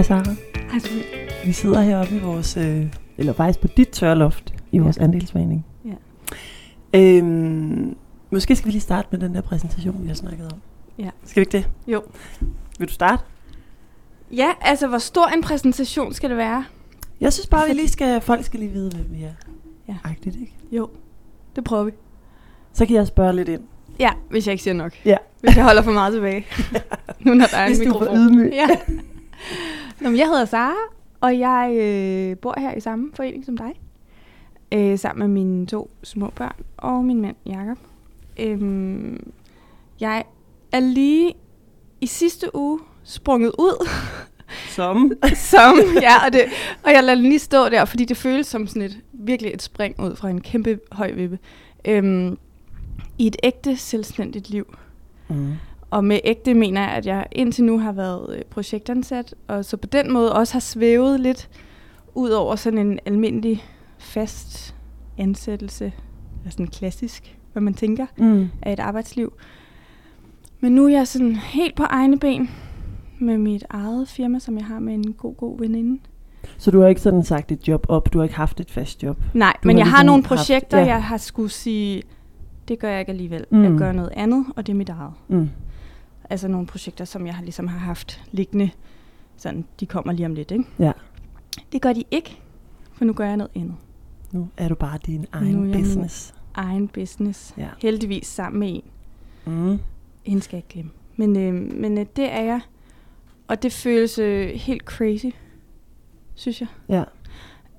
Hej Sara. Hej Sofie. Vi sidder heroppe i vores, øh, eller faktisk på dit tørloft i vores Ja. andelsforening. Ja. Øhm, måske skal vi lige starte med den der præsentation, vi har snakket om. Ja. Skal vi ikke det? Jo. Vil du starte? Ja, altså hvor stor en præsentation skal det være? Jeg synes bare, vi lige skal, folk skal lige vide, hvem vi er. Ja. Agtigt, ikke? Jo, det prøver vi. Så kan jeg spørge lidt ind. Ja, hvis jeg ikke siger nok. Ja. Hvis jeg holder for meget tilbage. nu når der er Hvis en du er mikrofon. ydmyg. Ja. Nå, men jeg hedder Sara, og jeg øh, bor her i samme forening som dig. Øh, sammen med mine to små børn og min mand Jakob. Øhm, jeg er lige i sidste uge sprunget ud Som? som, ja, og, det, og jeg lader den lige stå der, fordi det føles som sådan et, virkelig et spring ud fra en kæmpe høj vippe. Øhm, I et ægte selvstændigt liv. Mm. Og med ægte mener jeg, at jeg indtil nu har været øh, projektansat, og så på den måde også har svævet lidt ud over sådan en almindelig fast ansættelse, eller sådan klassisk, hvad man tænker Mm. af et arbejdsliv. Men nu er jeg sådan helt på egne ben med mit eget firma, som jeg har med en god, god veninde. Så du har ikke sådan sagt et job op, du har ikke haft et fast job? Nej, Du men har jeg har ligesom nogle haft- projekter, ja. jeg har skulle sige, det gør jeg ikke alligevel. Mm. Jeg gør noget andet, og det er mit eget. Mm. Altså nogle projekter, som jeg ligesom har haft liggende, sådan, de kommer lige om lidt, ikke? Ja. Det gør de ikke, for nu gør jeg noget andet. Nu er du bare din Nu er egen jeg min- business. Egen business. Ja. Heldigvis sammen med en. Mm. Hende skal jeg ikke glemme. Men, øh, men øh, det er jeg. Og det føles øh, helt crazy, synes jeg. Ja,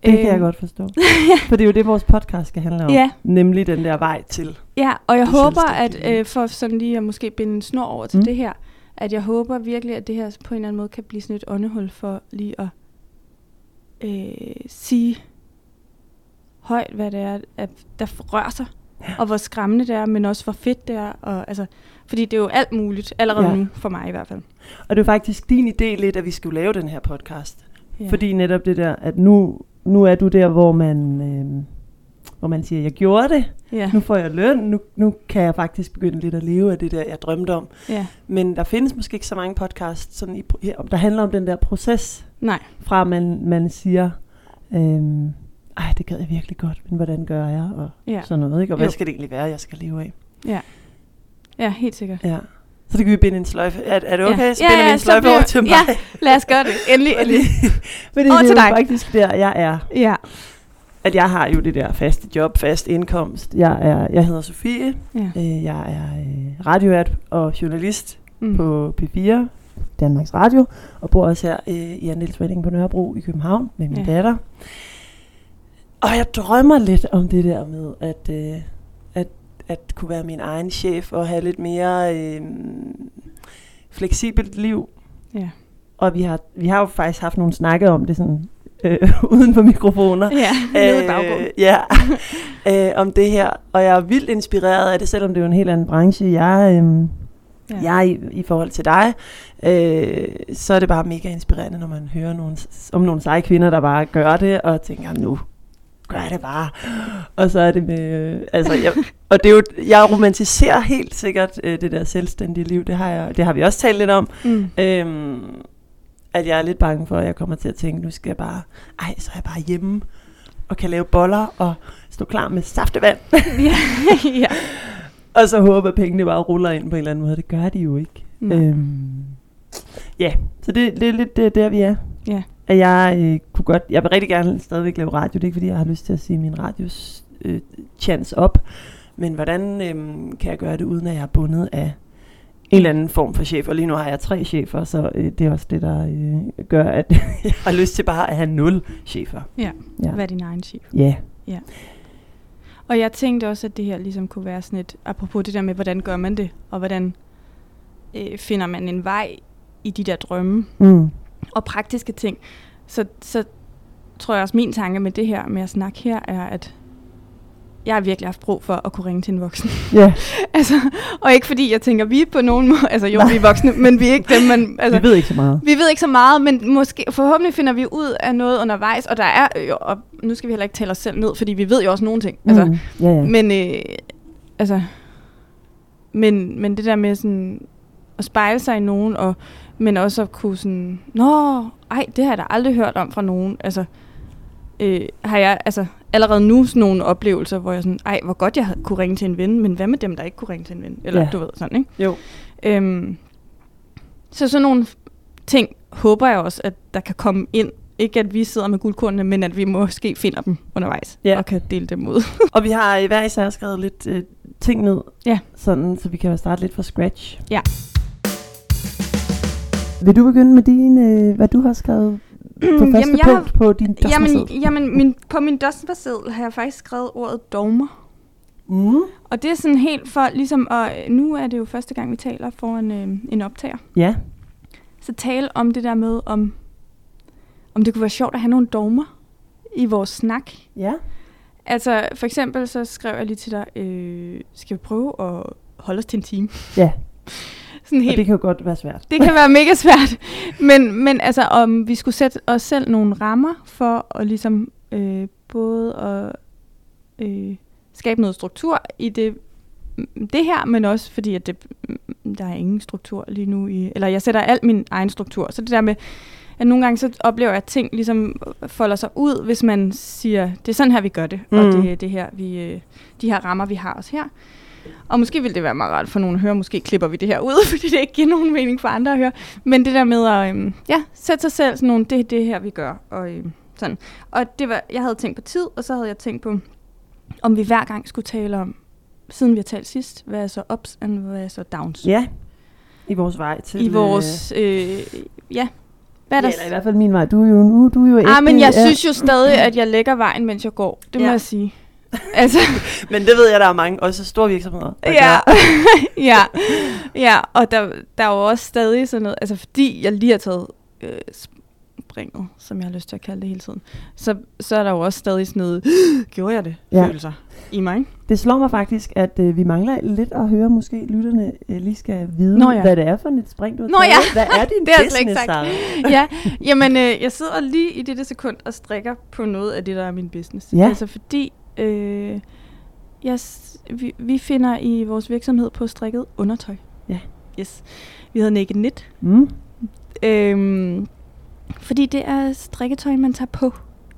det kan jeg Øhm, godt forstå. For det er jo det, vores podcast skal handle om. Ja. Nemlig den der vej til. Ja, og jeg håber, at øh, for sådan lige at måske binde en snor over til Mm. det her, at jeg håber virkelig, at det her på en eller anden måde kan blive sådan et åndehul for lige at øh, sige højt, hvad det er, at der rører sig, Ja. og hvor skræmmende det er, men også hvor fedt det er. Og, altså, fordi det er jo alt muligt, allerede ja. nu, for mig i hvert fald. Og det er faktisk din idé lidt, at vi skulle lave den her podcast. Ja. Fordi netop det der, at nu, nu er du der, hvor man, øh, hvor man siger, jeg gjorde det, ja. nu får jeg løn, nu, nu kan jeg faktisk begynde lidt at leve af det der, jeg drømte om. ja. Men der findes måske ikke så mange podcasts, sådan i, der handler om den der proces, Nej, fra man, man siger, øh, ej, det gad jeg virkelig godt, men hvordan gør jeg? Og ja. sådan noget, ikke? Og hvad Jo. skal det egentlig være, jeg skal leve af? ja, helt sikkert. Ja. Så kan vi binde en sløjfe. Er, er det okay? Ja. Så Ja, binder vi ja, en så sløjfe bliver- over til mig. ja. Lad os gøre det. Endelig, endelig. Fordi Over det til er dig. faktisk der, jeg er. Ja. At jeg har jo det der faste job, fast indkomst. Jeg, er, jeg hedder Sofie. ja. Øh, jeg er øh, radiovært og journalist mm. på P4, Danmarks Radio, og bor også her øh, i Andelsforeningen på Nørrebro i København med min Ja. datter. Og jeg drømmer lidt om det der med, at, øh, at, kunne være min egen chef og have lidt mere øh, fleksibelt liv. Ja. Og vi har, vi har jo faktisk haft nogle snakke om det sådan, øh, uden for mikrofoner. Ja, nede i baggrunden. ja, øh, om det her. Og jeg er vildt inspireret af det, selvom det er jo en helt anden branche. Jeg, øh, ja. jeg i, i forhold til dig, øh, så er det bare mega inspirerende, når man hører nogle, om nogle seje kvinder, der bare gør det, og tænker, nu gør det bare. Og så er det med, øh, altså, jeg, og det er jo, jeg romantiserer helt sikkert øh, det der selvstændige liv, det har, jeg, det har vi også talt lidt om, Mm. Øhm, at jeg er lidt bange for, at jeg kommer til at tænke, nu skal jeg bare, ej, så er jeg bare hjemme og kan lave boller og stå klar med saftevand. ja. ja. og så håbe, at pengene bare ruller ind på en eller anden måde. Det gør de jo ikke. Nej. Øhm, ja, så det, det er lidt det, der, vi er. Ja. At jeg øh, kunne godt, jeg vil rigtig gerne stadigvæk lave radio. Det er ikke, fordi jeg har lyst til at sige min radios øh, chance op. Men hvordan øh, kan jeg gøre det, uden at jeg er bundet af en eller anden form for chef? Og lige nu har jeg tre chefer, så øh, det er også det, der øh, gør, at jeg har lyst til bare at have nul chefer. Ja. Ja. Vær din egen chef. Ja. Og jeg tænkte også, at det her ligesom kunne være sådan et, apropos det der med, hvordan gør man det, og hvordan øh, finder man en vej i de der drømme Mm. Og praktiske ting. Så, så tror jeg også, min tanke med det her, med at snakke her, er, at jeg har virkelig haft brug for at kunne ringe til en voksen. Ja, altså, og ikke fordi jeg tænker, vi er på nogen måde, altså jo, vi er voksne, men vi er ikke dem, man... Altså, vi ved ikke så meget. Vi ved ikke så meget, men måske, forhåbentlig finder vi ud af noget undervejs, og der er jo, og nu skal vi heller ikke tale os selv ned, fordi vi ved jo også nogle ting. Altså, mm. Ja, ja. Men, øh, altså, men, men det der med sådan, at spejle sig i nogen, og, men også at kunne sådan, nå, ej, det har jeg da aldrig hørt om fra nogen. Altså, øh, har jeg altså, allerede nu sådan nogle oplevelser, hvor jeg sådan, ej, hvor godt jeg kunne ringe til en ven, men hvad med dem, der ikke kunne ringe til en ven? Eller Ja. du ved, sådan, ikke? Jo. Øhm, så sådan nogle ting håber jeg også, at der kan komme ind. Ikke at vi sidder med guldkornene, men at vi måske finder dem undervejs Ja. og kan dele dem ud. Og vi har i hver især skrevet lidt øh, ting ned, Ja. sådan, så vi kan jo starte lidt fra scratch. Ja. Vil du begynde med din, øh, hvad du har skrevet på første Jamen, jeg har- punkt på din jamen, jamen min, på min dosmerseddel har jeg faktisk skrevet ordet dogmer. Mm. Og det er sådan helt for ligesom, og nu er det jo første gang, vi taler foran øh, en optager. Ja. Så tale om det der med, om, om det kunne være sjovt at have nogle dogmer i vores snak. Ja. Altså, for eksempel så skrev jeg lige til dig, øh, skal vi prøve at holde os til en time? Ja, Sådan og helt, det kan jo godt være svært. det kan være mega svært. Men, men altså, om vi skulle sætte os selv nogle rammer for at ligesom øh, både at øh, skabe noget struktur i det, det her, men også fordi, at det, der er ingen struktur lige nu. I, eller jeg sætter alt min egen struktur. Så det der med, at nogle gange så oplever jeg, at ting ligesom folder sig ud, hvis man siger, det er sådan her, vi gør det, mm. og Mm. det er det her, vi, øh, de her rammer, vi har os her. Og måske vil det være meget rart for nogen at høre, måske klipper vi det her ud, fordi det ikke giver nogen mening for andre at høre. Men det der med at øhm, ja, sætte sig selv sådan nogle, det er det her, vi gør. Og, øhm, sådan. og det var, jeg havde tænkt på tid, og så havde jeg tænkt på, om vi hver gang skulle tale om, siden vi har talt sidst, hvad er så ups, og hvad er så downs. Ja, i vores vej til... I vores, øh, ja, hvad er Øh, der? eller i hvert fald min vej. Du er jo nu, du er jo Ah, ægte, men jeg ja. synes jo stadig, at jeg lægger vejen, mens jeg går. Det må Ja. jeg sige. Altså, Men det ved jeg, der er mange, også store virksomheder. der ja, ja, ja, og der, der er jo også stadig sådan noget, altså fordi jeg lige har taget øh, springet, som jeg har lyst til at kalde det hele tiden, så, så er der jo også stadig sådan noget, gjorde jeg det, Ja. følelser i mig. ikke? Det slår mig faktisk, at øh, vi mangler lidt at høre, måske lytterne øh, lige skal vide, Nå ja. hvad det er for et spring, du har Nå taget. ja. Hvad er din Det ikke business, sagt. Sara? ja, jamen øh, jeg sidder lige i dette sekund og strikker på noget af det, der er min business. Ja. Altså fordi øh, jeg, vi, vi finder i vores virksomhed på strikket undertøj. Ja. Yes. Vi hedder Naked Knit. Mm. Øhm, fordi det er strikketøj, man tager på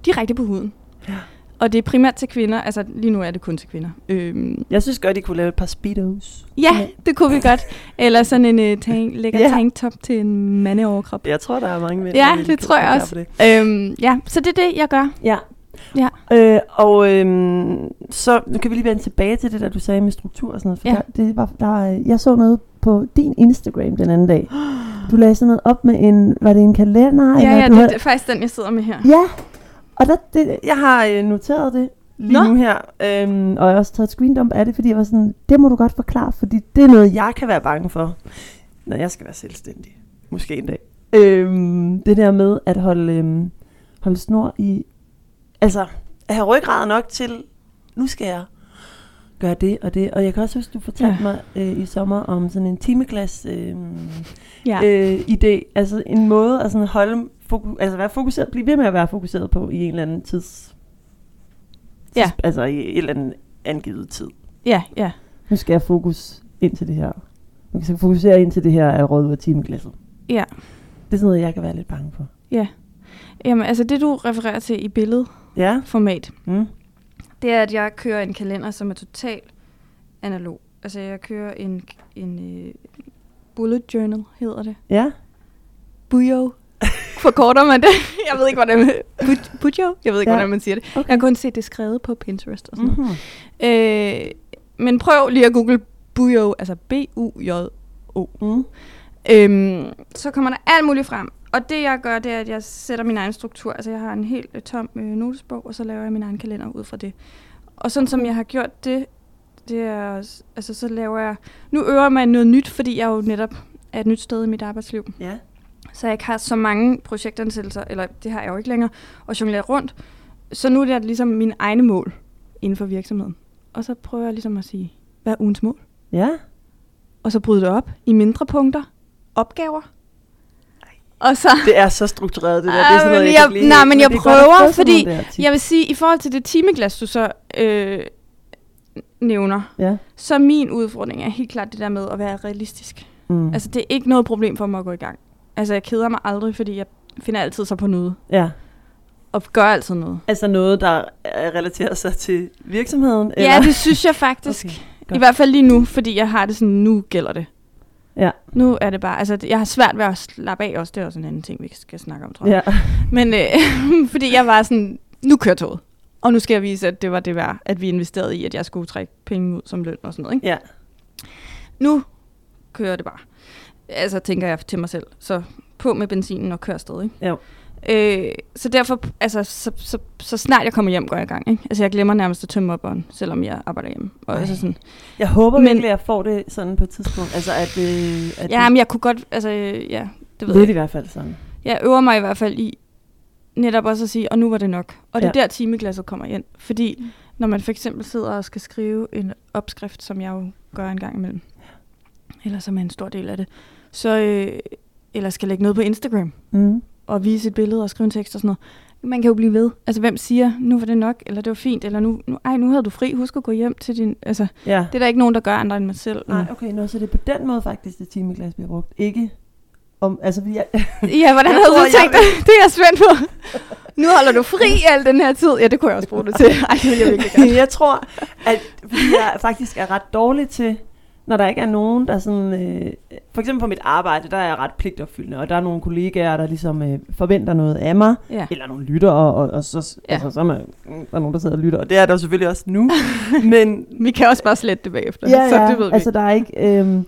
direkte på huden. Ja. Og det er primært til kvinder. Altså lige nu er det kun til kvinder. Øhm, Jeg synes godt, I kunne lave et par speedos. ja, det kunne vi godt. Eller sådan en uh, tank, lækker Ja. tanktop til en mandeoverkrop. Jeg tror, der er mange mænd. Ja, det tror jeg også. det. Øhm, ja, så det er det, jeg gør. Ja. Ja. Øh, og øhm, så nu kan vi lige vende tilbage til det, der du sagde med struktur og sådan noget. For Ja. der, det var, der, jeg så noget på din Instagram den anden dag. Du lagde sådan noget op med en, var det en kalender? Ja, eller ja, du det, havde- det er faktisk den, jeg sidder med her. Ja, og der, det, jeg har øh, noteret det lige Nå. nu her, øhm, og jeg har også taget et screendump af det, fordi jeg var sådan, det må du godt forklare, fordi det er noget, jeg kan være bange for, når jeg skal være selvstændig. Måske en dag. Øhm, det der med at holde, øhm, holde snor i, altså at have ryggrad nok til, nu skal jeg gøre det og det. Og jeg kan også huske, du fortalte ja. Mig øh, i sommer om sådan en timeglas øh, Ja. øh, idé. Altså en måde at sådan holde foku- altså være fokuseret, blive ved med at være fokuseret på i en eller anden tids... Ja. tids altså i en eller anden angivet tid. ja, ja. Nu skal jeg fokus ind til det her. Nu kan jeg fokusere ind til det her af rød timeglasset. Ja. Det er sådan noget, jeg kan være lidt bange for. Ja. Jamen, altså det, du refererer til i billedformat, Ja? Mm. det er, at jeg kører en kalender, som er totalt analog. Altså, jeg kører en, en uh, bullet journal, hedder det. Ja? Bujo. Forkorter man det? Jeg ved ikke, hvordan man... Bu- Bujo? Jeg ved ikke, Ja. hvordan man siger det. Okay. Jeg har kun set det skrevet på Pinterest og sådan noget. Mm-hmm. Øh, men prøv lige at google Bujo, altså B-U-J-O. Mm. Øhm, så kommer der alt muligt frem. Og det jeg gør, det er, at jeg sætter min egen struktur. Altså jeg har en helt øh, tom øh, notesbog, og så laver jeg min egen kalender ud fra det. Og sådan som jeg har gjort det, det er, altså så laver jeg, nu øver jeg mig noget nyt, fordi jeg jo netop er et nyt sted i mit arbejdsliv. Ja. Så jeg ikke har så mange projektansættelser, eller det har jeg jo ikke længere, og jonglere rundt. Så nu er det ligesom mine egne mål inden for virksomheden. Og så prøver jeg ligesom at sige, hvad er ugens mål? Ja? Og så bryde det op i mindre punkter, opgaver. Og så, Det er så struktureret, det der. det er Ah, sådan noget, jeg, jeg- blive nej, men jeg er godt prøver, sådan fordi jeg vil sige, i forhold til det timeglas, du så øh, nævner, Ja. så min udfordring er helt klart det der med at være realistisk. Mm. Altså, det er ikke noget problem for mig at gå i gang. Altså, jeg keder mig aldrig, fordi jeg finder altid så på noget. Ja. Og gør altid noget. Altså noget, der relaterer sig til virksomheden? Eller? Ja, det synes jeg faktisk. Okay, I hvert fald lige nu, fordi jeg har det sådan, nu gælder det. Ja. Nu er det bare, altså jeg har svært ved at slappe af også, det er også en anden ting, vi skal snakke om, tror jeg. Ja. Men øh, fordi jeg var sådan, nu kører toget. Og nu skal jeg vise, at det var det værd, at vi investerede i, at jeg skulle trække penge ud som løn og sådan noget. Ikke? Ja. Nu kører det bare. Altså tænker jeg til mig selv. Så på med benzinen og kør afsted. Ikke? Jo. Øh, så derfor, altså, så, så, så snart jeg kommer hjem, går jeg i gang. Ikke? Altså, jeg glemmer nærmest at tømme operen, selvom jeg arbejder hjemme. Og altså sådan. Jeg håber men, virkelig, at jeg får det sådan på et tidspunkt. Altså, at, øh, at ja, men jeg kunne godt, altså, ja, det ved jeg. Det i hvert fald sådan. Jeg øver mig i hvert fald i netop også at sige, og nu var det nok. Og det er ja. der timeglasset kommer ind. Fordi mm. når man for eksempel sidder og skal skrive en opskrift, som jeg jo gør en gang imellem, eller som er en stor del af det, så, øh, eller skal lægge noget på Instagram, mm. Og vise et billede og skrive en tekst og sådan noget. Man kan jo blive ved. Altså, hvem siger, nu var det nok, eller det var fint, eller nu, nu, ej, nu havde du fri, husk at gå hjem til din... Altså, ja. det er der ikke nogen, der gør andre end mig selv. Nej, okay, nå, så det er på den måde faktisk, det timeglas bliver brugt. Ikke om, altså, jeg, ja, hvordan havde du tænkt det? Det er jeg spændt på. Nu holder du fri al den her tid. Ja, det kunne jeg også bruge det til. Ej, det vil jeg virkelig gerne. jeg tror, at fordi jeg faktisk er ret dårlig til når der ikke er nogen, der sådan... Øh, for eksempel på mit arbejde, der er jeg ret pligtopfyldende, og der er nogle kollegaer, der ligesom øh, forventer noget af mig, ja. eller nogle lytter, og, og, og så, ja. altså, så er man, der er nogen, der sidder og lytter, og det er der selvfølgelig også nu. men Vi kan også bare slette det bagefter, ja, så ja, det ved vi. altså der er ikke... Øh,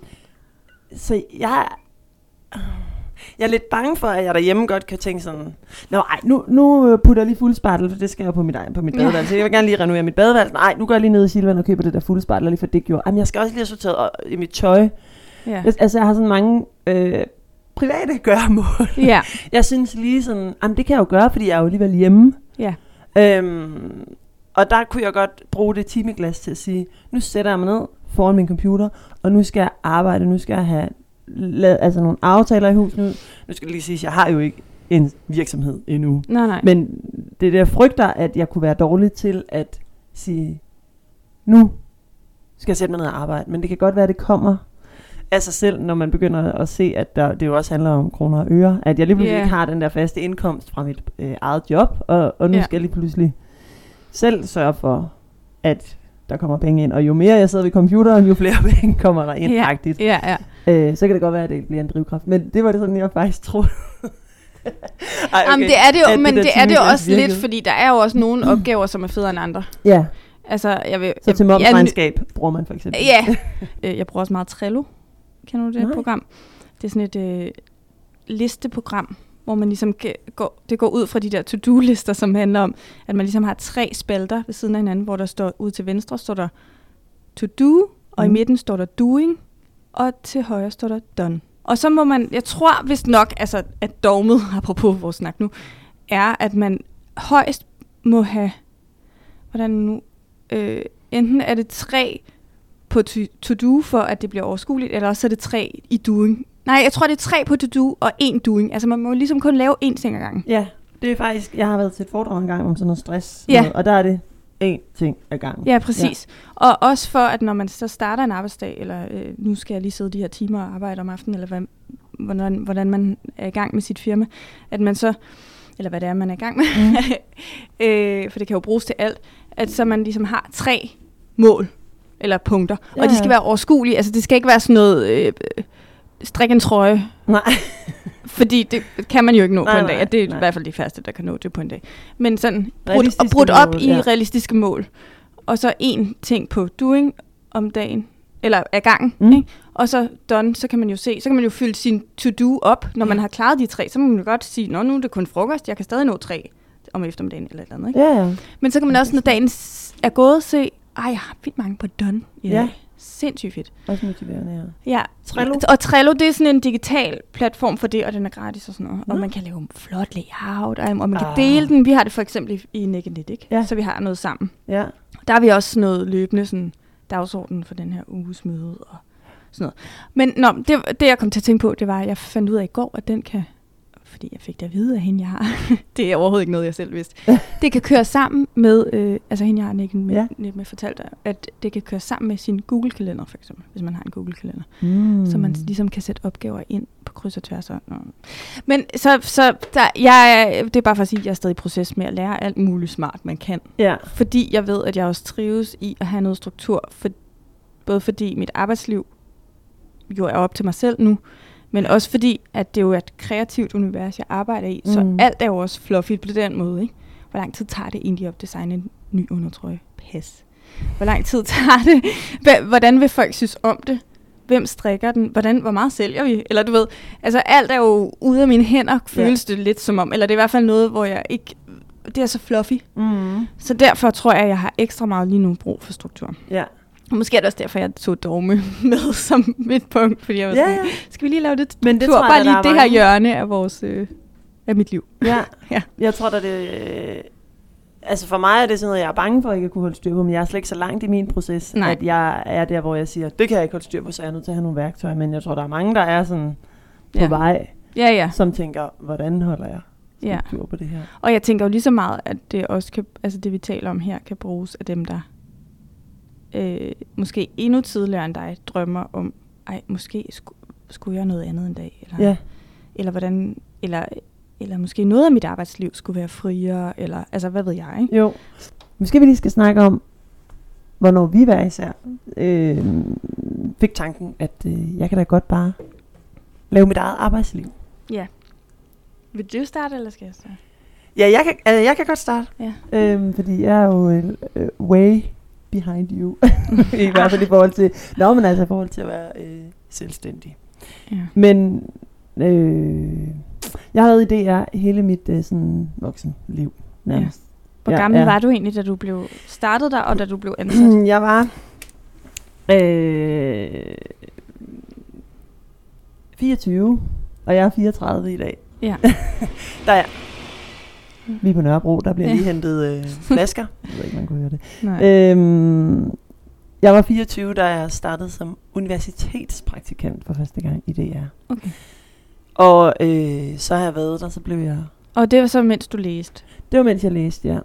så jeg jeg er lidt bange for, at jeg derhjemme godt kan tænke sådan, Nå, ej, nu, nu putter jeg lige fuldspartel, for det skal jeg på mit, på mit badeværelse. Jeg vil gerne lige renovere mit badeværelse. Nej, nu går jeg lige ned i Silvan og køber det der fuldspartel, lige for det gjorde. Jamen, jeg skal også lige have sorteret i mit tøj. Ja. Jeg, altså, jeg har sådan mange øh, private gørmål. Ja. Jeg synes lige sådan, jamen, det kan jeg jo gøre, fordi jeg er jo alligevel hjemme. Ja. Øhm, og der kunne jeg godt bruge det timeglas til at sige, nu sætter jeg mig ned foran min computer, og nu skal jeg arbejde, nu skal jeg have lavet altså nogle aftaler i huset. Nu, nu skal jeg lige sige, at jeg har jo ikke en virksomhed endnu. Nej, nej. Men det der frygter, at jeg kunne være dårlig til at sige, nu skal jeg sætte mig ned og arbejde. Men det kan godt være, at det kommer af sig selv, når man begynder at se, at der, det jo også handler om kroner og øre. At jeg lige pludselig yeah. ikke har den der faste indkomst fra mit øh, eget job, og, og nu yeah. skal jeg lige pludselig selv sørge for, at der kommer penge ind. Og jo mere jeg sidder ved computeren, jo flere penge kommer der ind, ja. Ja, ja. Øh, så kan det godt være, at det bliver en drivkraft. Men det var det sådan, jeg faktisk troede. Ej, okay. Jamen, det er det jo, men det, det er det jo også virkelig. lidt, fordi der er jo også nogle opgaver, som er federe end andre. Ja. Altså, jeg vil, så til momsregnskab bruger man for eksempel? Ja. Øh, jeg bruger også meget Trello. Kender du det Nej. program? Det er sådan et øh, listeprogram, hvor man ligesom kan gå, det går ud fra de der to-do-lister, som handler om, at man ligesom har tre spalter ved siden af hinanden, hvor der står ud til venstre, står der to-do, og mm. i midten står der doing, og til højre står der done. Og så må man, jeg tror vist nok, altså, at dogmet, apropos vores snak nu, er, at man højst må have, hvordan nu, øh, enten er det tre på to-do, for at det bliver overskueligt, eller også er det tre i doing. Nej, jeg tror, det er tre på to-do og en doing. Altså, man må ligesom kun lave én ting ad gangen. Ja, det er faktisk, jeg har været til et foredrag en gang om sådan noget stress, ja. noget, og der er det én ting ad gangen. Ja, præcis. Ja. Og også for, at når man så starter en arbejdsdag, eller øh, nu skal jeg lige sidde de her timer og arbejde om aftenen, eller hvad, hvordan, hvordan man er i gang med sit firma, at man så, eller hvad det er, man er i gang med, mm. øh, for det kan jo bruges til alt, at så man ligesom har tre mål, eller punkter, ja, og de skal være overskuelige, altså det skal ikke være sådan noget, øh, strik en trøje. Nej. Fordi det kan man jo ikke nå nej, på en dag. Nej, det er nej. i hvert fald de færreste, der kan nå det på en dag. Men sådan brudt, og brudt op mål, i ja. realistiske mål. Og så en ting på doing om dagen, eller af gangen. Mm. Ikke? Og så done, så kan man jo se, så kan man jo fylde sin to-do op, når man har klaret de tre. Så må man jo godt sige, nå nu er det kun frokost, jeg kan stadig nå tre om eftermiddagen eller et eller andet. Ikke? Ja, ja. Men så kan man også, når dagen er gået, se, ej, jeg har vildt mange på done i ja. Sindssygt fedt. Også motiverende, ja. Ja, Trello. og Trello, det er sådan en digital platform for det, og den er gratis og sådan noget. Nå. Og man kan lave flot layout, og, og man kan ah. dele den. Vi har det for eksempel i, i Nick ikke? Ja. Så vi har noget sammen. Ja. Der har vi også noget løbende sådan, dagsorden for den her uges møde og sådan noget. Men nå, det, det, jeg kom til at tænke på, det var, at jeg fandt ud af i går, at den kan fordi jeg fik det at vide af hende, jeg har. det er overhovedet ikke noget, jeg selv vidste. det kan køre sammen med, øh, altså hende, jeg har Nick med, ja. med, fortalt, at det kan køre sammen med sin Google-kalender, for eksempel, hvis man har en Google-kalender. Mm. Så man ligesom kan sætte opgaver ind på kryds og tværs. Og, Men så, så der, jeg, det er bare for at sige, at jeg er stadig i proces med at lære alt muligt smart, man kan. Ja. Fordi jeg ved, at jeg også trives i at have noget struktur, for, både fordi mit arbejdsliv jo er op til mig selv nu, men også fordi, at det jo er et kreativt univers, jeg arbejder i, mm. så alt er jo også fluffy på den måde. Ikke? Hvor lang tid tager det egentlig at designe en ny undertrøje? Pas. Hvor lang tid tager det? Hvordan vil folk synes om det? Hvem strikker den? Hvordan, hvor meget sælger vi? Eller du ved, altså alt er jo ude af mine hænder, føles ja. det lidt som om. Eller det er i hvert fald noget, hvor jeg ikke... Det er så fluffy. Mm. Så derfor tror jeg, at jeg har ekstra meget lige nu brug for struktur. Ja. Og måske er det også derfor, jeg tog dogme med som mit punkt, fordi jeg var ja, sådan, ja. skal vi lige lave det Men det tror jeg, bare lige det her hjørne af vores øh, af mit liv. Ja. ja. Jeg tror da det øh, altså for mig er det sådan noget, jeg er bange for ikke at kunne holde styr på, men jeg er slet ikke så langt i min proces, Nej. at jeg er der, hvor jeg siger, det kan jeg ikke holde styr på, så jeg er nødt til at have nogle værktøjer, men jeg tror, der er mange, der er sådan på ja. vej, ja, ja. som tænker, hvordan holder jeg styr ja. på det her? Og jeg tænker jo lige så meget, at det også kan, altså det vi taler om her, kan bruges af dem, der øh, måske endnu tidligere end dig drømmer om, ej, måske skulle, skulle jeg noget andet en dag, eller, ja. eller hvordan, eller, eller måske noget af mit arbejdsliv skulle være friere, eller altså, hvad ved jeg, ikke? Jo. Måske vi lige skal snakke om, hvornår vi hver især øh, fik tanken, at øh, jeg kan da godt bare lave mit eget arbejdsliv. Ja. Vil du starte, eller skal jeg starte? Ja, jeg kan, altså, jeg kan godt starte. Ja. Øhm, fordi jeg er jo øh, way behind you. I hvert fald i forhold til, nå, men altså i forhold til at være øh, selvstændig. Ja. Men øh, jeg har været i DR hele mit øh, sådan voksenliv nærmest. Ja. Hvor ja, gammel ja. var du egentlig, da du blev startet der, og da du blev ansat? jeg var øh, 24, og jeg er 34 i dag. Ja. der er vi er på Nørrebro, der bliver lige hentet øh, flasker. Jeg ved ikke, man kunne høre det. Nej. Øhm, jeg var 24, da jeg startede som universitetspraktikant for første gang i DR. Okay. Og øh, så har jeg været der, så blev jeg... Og det var så, mens du læste? Det var, mens jeg læste, ja.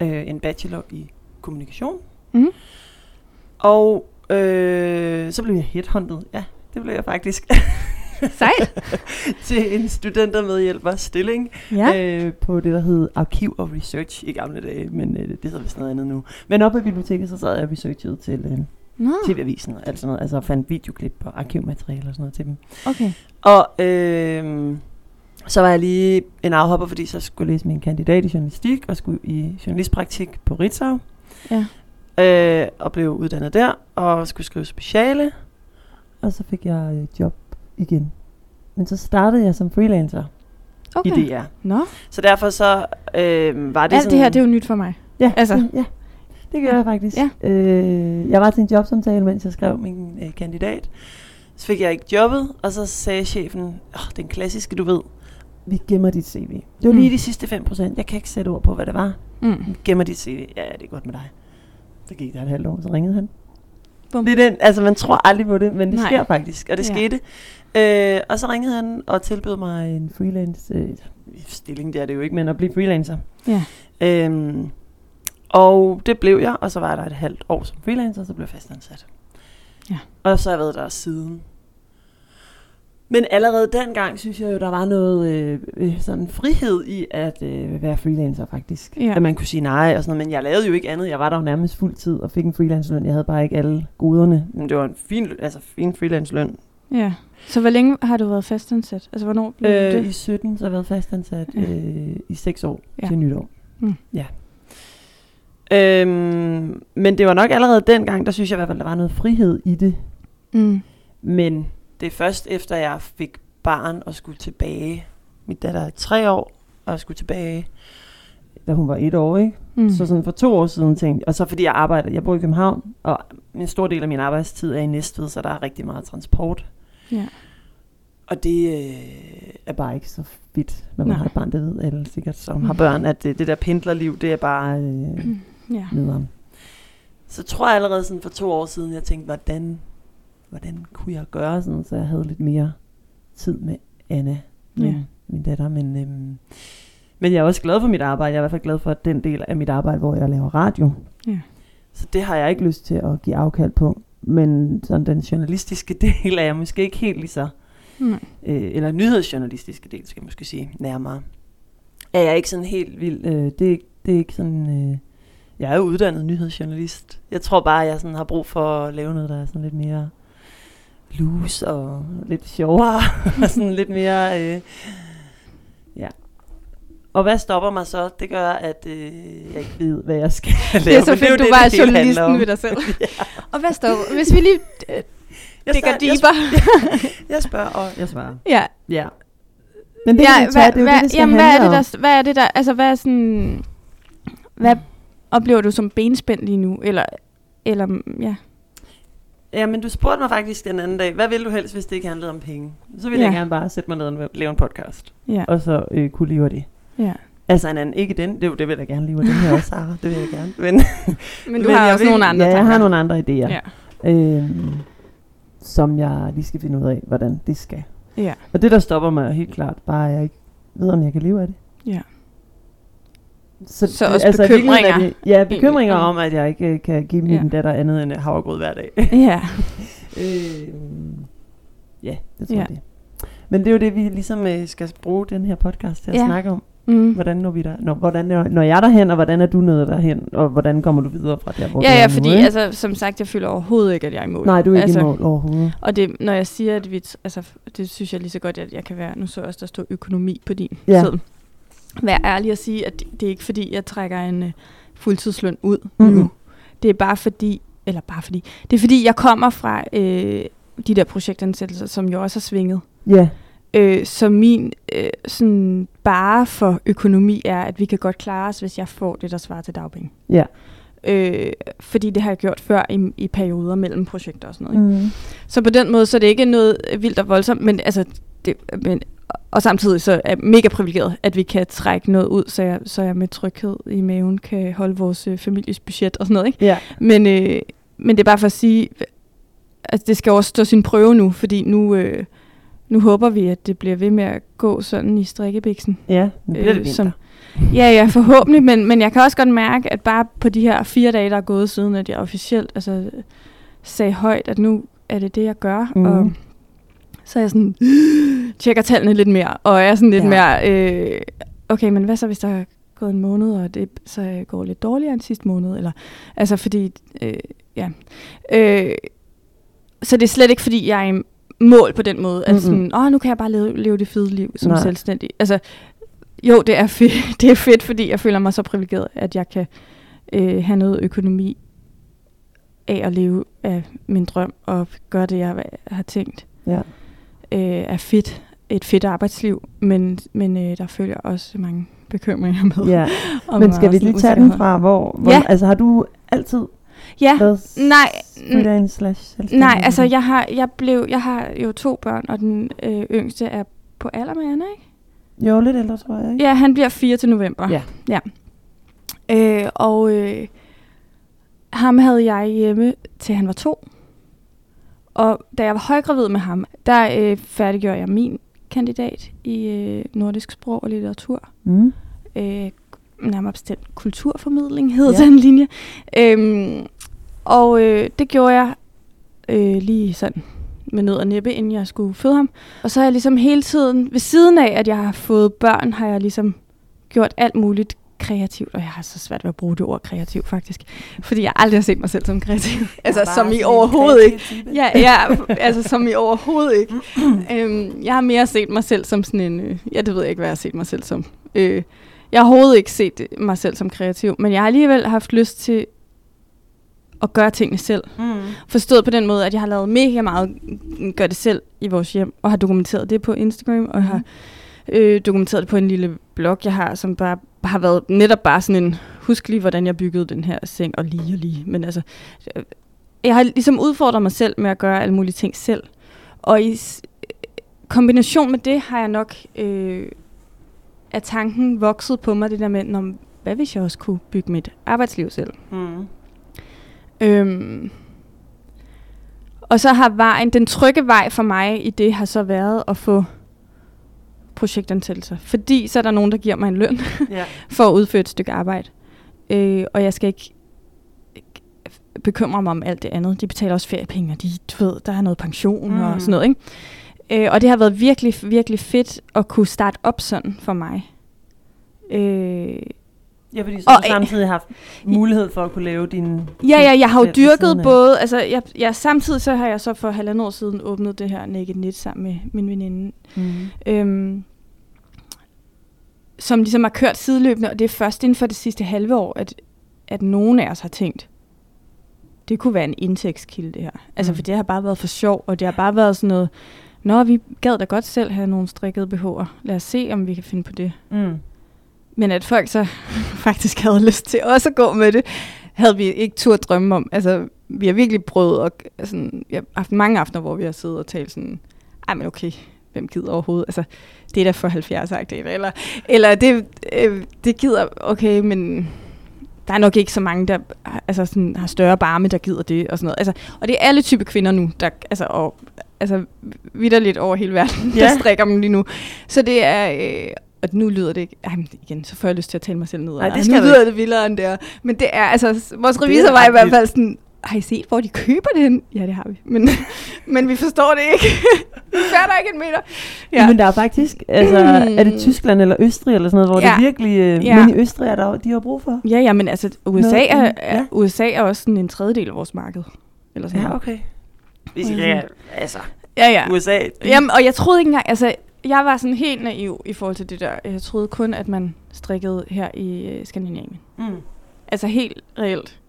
Øh, en bachelor i kommunikation. Mm. Og øh, så blev jeg headhunted. Ja, det blev jeg faktisk. Sejt. til en studentermedhjælper stilling ja. øh, på det, der hed Arkiv og Research i gamle dage, men øh, det hedder vist noget andet nu. Men oppe i biblioteket, så sad jeg og researchede til øh, no. TV-avisen og alt sådan noget, altså fandt videoklip og arkivmateriale og sådan noget til dem. Okay. Og øh, så var jeg lige en afhopper, fordi så skulle jeg læse min kandidat i journalistik og skulle i journalistpraktik på Ritzau. Ja. Øh, og blev uddannet der og skulle skrive speciale. Og så fik jeg øh, job igen. Men så startede jeg som freelancer okay. i DR. Nå. Så derfor så øh, var det Alt sådan... det her, det er jo nyt for mig. Ja, altså. det, ja. det gør ja. jeg faktisk. Ja. Øh, jeg var til en jobsamtale, mens jeg skrev min øh, kandidat. Så fik jeg ikke jobbet, og så sagde chefen, oh, den klassiske, du ved, vi gemmer dit CV. Det var mm. lige de sidste 5%. Jeg kan ikke sætte ord på, hvad det var. Mm. Vi gemmer dit CV. Ja, ja, det er godt med dig. Så gik der et halvt år, så ringede han. Bum. Det er den, altså man tror aldrig på det, men det Nej. sker faktisk, og det ja. skete. Øh, og så ringede han og tilbød mig en freelance øh, stilling, det er det jo ikke, men at blive freelancer. Ja. Øhm, og det blev jeg, og så var der et halvt år som freelancer, og så blev jeg fastansat. Ja. Og så har jeg været der siden. Men allerede dengang synes jeg jo, der var noget øh, øh, sådan frihed i at øh, være freelancer faktisk. Ja. At man kunne sige nej og sådan noget. Men jeg lavede jo ikke andet. Jeg var der jo nærmest fuld tid og fik en freelanceløn. Jeg havde bare ikke alle goderne. Men det var en fin, altså, fin freelanceløn. Ja. Så hvor længe har du været fastansat? Altså hvornår blev øh, det? I 17, så har jeg været fastansat ja. øh, i 6 år ja. til nytår. Mm. Ja. Øhm, men det var nok allerede dengang, der synes jeg i hvert fald, der var noget frihed i det. Mm. Men det er først efter, jeg fik barn og skulle tilbage. Min datter er tre år, og skulle tilbage, da hun var et år, ikke? Mm. Så sådan for to år siden tænkte og så fordi jeg arbejder, jeg bor i København, og en stor del af min arbejdstid er i Næstved, så der er rigtig meget transport. Ja. Og det øh, er bare ikke så fedt, når man Nej. har et barn, det ved alle sikkert, som mm. har børn, at det, det der pendlerliv, det er bare øh, mm. ja. nederen. Så tror jeg allerede sådan for to år siden, jeg tænkte, hvordan, hvordan kunne jeg gøre sådan, så jeg havde lidt mere tid med Anna, min ja. min datter, men, øhm, men jeg er også glad for mit arbejde. Jeg er i hvert fald glad for den del af mit arbejde, hvor jeg laver radio. Ja. Så det har jeg ikke lyst til at give afkald på. Men sådan den journalistiske del er jeg måske ikke helt lige så, Nej. øh, eller nyhedsjournalistiske del, skal jeg måske sige, nærmere. Er jeg ikke sådan helt vild, øh, det, er det er ikke sådan, øh, jeg er jo uddannet nyhedsjournalist. Jeg tror bare, jeg sådan har brug for at lave noget, der er sådan lidt mere loose og lidt sjovere, og sådan lidt mere, øh, ja. Og hvad stopper mig så? Det gør, at øh, jeg ikke ved, hvad jeg skal lave. Det er så men jo fedt, du det, bare er det journalisten ved dig selv. Og hvad står Hvis vi lige øh, Jeg, digger start- jeg, spørger, og jeg svarer. Ja, Ja. Men det, ja, kan vi tage, hvad, det er jo hvad, det, det skal jamen, hvad er det, der, hvad er det der, altså hvad er sådan, hvad oplever du som benspænd lige nu? Eller, eller ja. Ja, men du spurgte mig faktisk den anden dag, hvad vil du helst, hvis det ikke handlede om penge? Så ville Ja. jeg gerne bare sætte mig ned og lave en podcast, Ja, og så øh, kunne leve det. Ja. Altså en anden, ikke den, det, jo- det vil jeg gerne leve af den her også, Sarah, det vil jeg gerne. Men, Men du men har også vil- nogle andre Ja, jeg tanker. har nogle andre idéer, Ja. øhm, som jeg lige skal finde ud af, hvordan det skal. Ja. Og det, der stopper mig er helt klart, bare at jeg ikke ved, om jeg kan leve af det. Ja. Så, Så også er bekymringer, Det, ja, bekymringer egentlig. om, at jeg ikke øh, kan give min Ja. datter andet end havregrød hver dag. Ja. Øh, ja, det tror Ja. jeg det. Men det er jo det, vi ligesom øh, skal bruge den her podcast til at Ja. snakke om. Mm. Hvordan når vi der, når, hvordan når, når jeg er derhen, og hvordan er du nået derhen, og hvordan kommer du videre fra der, hvor du Ja, er ja, nu, fordi ikke? altså, som sagt, jeg føler overhovedet ikke, at jeg er i mål. Nej, du er ikke altså, i mål overhovedet. Og det, når jeg siger, at vi, altså, det synes jeg lige så godt, at jeg kan være, nu så jeg også, der står økonomi på din Ja. side. Vær ærlig at sige, at det, det er ikke fordi, jeg trækker en uh, fuldtidsløn ud Mhm. nu. Det er bare fordi, eller bare fordi, det er fordi, jeg kommer fra øh, de der projektansættelser, som jo også har svinget. Ja, Øh, så min øh, sådan bare for økonomi er, at vi kan godt klare os, hvis jeg får det, der svarer til dagpenge. ja. Øh, fordi det har jeg gjort før i, i perioder mellem projekter og sådan noget. Ikke? Mm. Så på den måde, så er det ikke noget vildt og voldsomt, men altså, det, men, og samtidig så er jeg mega privilegeret, at vi kan trække noget ud, så jeg, så jeg med tryghed i maven kan holde vores øh, families budget og sådan noget. Ikke? Ja, Men, øh, men det er bare for at sige, at det skal også stå sin prøve nu, fordi nu, øh, nu håber vi, at det bliver ved med at gå sådan i strikkebiksen. ja. Bliver det vinter. Øh, som- Ja, ja, forhåbentlig, men, men jeg kan også godt mærke, at bare på de her fire dage, der er gået siden, at jeg officielt altså, sagde højt, at nu er det det, jeg gør. Mhm. Og så er jeg sådan, tjekker tallene lidt mere, og er sådan lidt Ja. mere, øh, okay, men hvad så, hvis der er gået en måned, og det så går lidt dårligere end sidste måned? Eller, altså fordi, øh, ja. Øh, så det er slet ikke, fordi jeg er mål på den måde, at sådan, åh, nu kan jeg bare leve, leve det fede liv som Nej. selvstændig. Altså, jo, det er, fedt, det er fedt, fordi jeg føler mig så privilegeret, at jeg kan øh, have noget økonomi af at leve af min drøm og gøre det, jeg har tænkt Ja. øh, er fedt. Et fedt arbejdsliv, men, men øh, der følger også mange bekymringer med. ja. Men skal vi lige tage den fra, hvor, hvor Ja. altså har du altid Ja, været nej, slash selvstændig? nej, altså jeg har, jeg, blev, jeg har jo to børn, og den øh, yngste er på alder med Anna, ikke? Jo, lidt ældre, tror jeg, ikke? Ja, han bliver 4 til november. Ja. ja. Øh, og øh, ham havde jeg hjemme til han var to. Og da jeg var højgravid med ham, der øh, færdiggjorde jeg min kandidat i øh, nordisk sprog og litteratur. Mm. Øh, nærmere bestemt kulturformidling hed Ja. ja. den linje. Øhm, og øh, det gjorde jeg øh, lige sådan med nød og næppe, inden jeg skulle føde ham. Og så har jeg ligesom hele tiden, ved siden af, at jeg har fået børn, har jeg ligesom gjort alt muligt kreativt. Og jeg har så svært ved at bruge det ord kreativ, faktisk. Fordi jeg aldrig har set mig selv som kreativ. altså, Bare som i overhovedet ikke. Ja, ja, altså som i overhovedet ikke. øhm, jeg har mere set mig selv som sådan en... Øh, ja, det ved jeg ikke, hvad jeg har set mig selv som. Øh, jeg har overhovedet ikke set mig selv som kreativ, men jeg har alligevel haft lyst til at gøre tingene selv. Mm. Forstået på den måde, at jeg har lavet mega meget gør det selv i vores hjem, og har dokumenteret det på Instagram, og Mhm. har øh, dokumenteret det på en lille blog, jeg har, som bare har været netop bare sådan en, husk lige, hvordan jeg byggede den her seng, og lige og lige. Men altså, øh, jeg har ligesom udfordret mig selv med at gøre alle mulige ting selv. Og i s- kombination med det har jeg nok øh, af tanken vokset på mig, det der med, "Nå, hvad hvis jeg også kunne bygge mit arbejdsliv selv? Mm. Øhm, og så har vejen, den trygge vej for mig i det har så været at få projektansættelser. Fordi så er der nogen, der giver mig en løn Ja. for at udføre et stykke arbejde. Øh, og jeg skal ikke bekymre mig om alt det andet. De betaler også feriepenge, og de, du ved, der er noget pension. Mm. og sådan noget. Ikke? Øh, og det har været virkelig, virkelig fedt at kunne starte op sådan for mig. Øh, Ja, fordi så Og- har du samtidig haft mulighed for at kunne lave din... Ja, ja, jeg har jo dyrket både, altså jeg, jeg, samtidig så har jeg så for halvandet år siden åbnet det her Naked Knit sammen med min veninde, Mm. øhm, som ligesom har kørt sideløbende, og det er først inden for det sidste halve år, at, at nogen af os har tænkt, det kunne være en indtægtskilde det her. Altså, Mm. for det har bare været for sjov, og det har bare været sådan noget, Nå, vi gad da godt selv have nogle strikkede BH'er. Lad os se, om vi kan finde på det. Mm. Men at folk så faktisk havde lyst til også at gå med det, havde vi ikke tur at drømme om. Altså, vi har virkelig prøvet, og sådan, jeg har haft mange aftener, hvor vi har siddet og talt sådan, ej, men okay, hvem gider overhovedet? Altså, det er da for 70 agtigt eller, eller det, øh, det gider, okay, men der er nok ikke så mange, der altså sådan, har større barme, der gider det, og sådan noget. Altså, og det er alle type kvinder nu, der, altså, og, altså vidderligt over hele verden. Ja. der strikker dem lige nu. Så det er, øh, og nu lyder det ikke, ej, men igen, så får jeg lyst til at tale mig selv ned. Nej, det skal nu lyder det vildere end det er. Men det er, altså, vores revisor var i hvert fald sådan, har I set, hvor de køber det hen? Ja, det har vi. Men, men vi forstår det ikke. vi fatter ikke en meter. Ja. Men der er faktisk, altså, er det Tyskland eller Østrig eller sådan noget, hvor Ja. ja. det virkelig, øh, Ja. ja. men i Østrig er der, de har brug for. Ja, ja, men altså, USA Noget, er, mm, er, ja. USA er også sådan en tredjedel af vores marked. Eller sådan Ja, okay. Vi skal- skal, altså, Ja, ja. USA. Jamen, og jeg troede ikke engang, altså, jeg var sådan helt naiv i forhold til det der. Jeg troede kun, at man strikkede her i øh, Skandinavien. Mm. Altså helt reelt.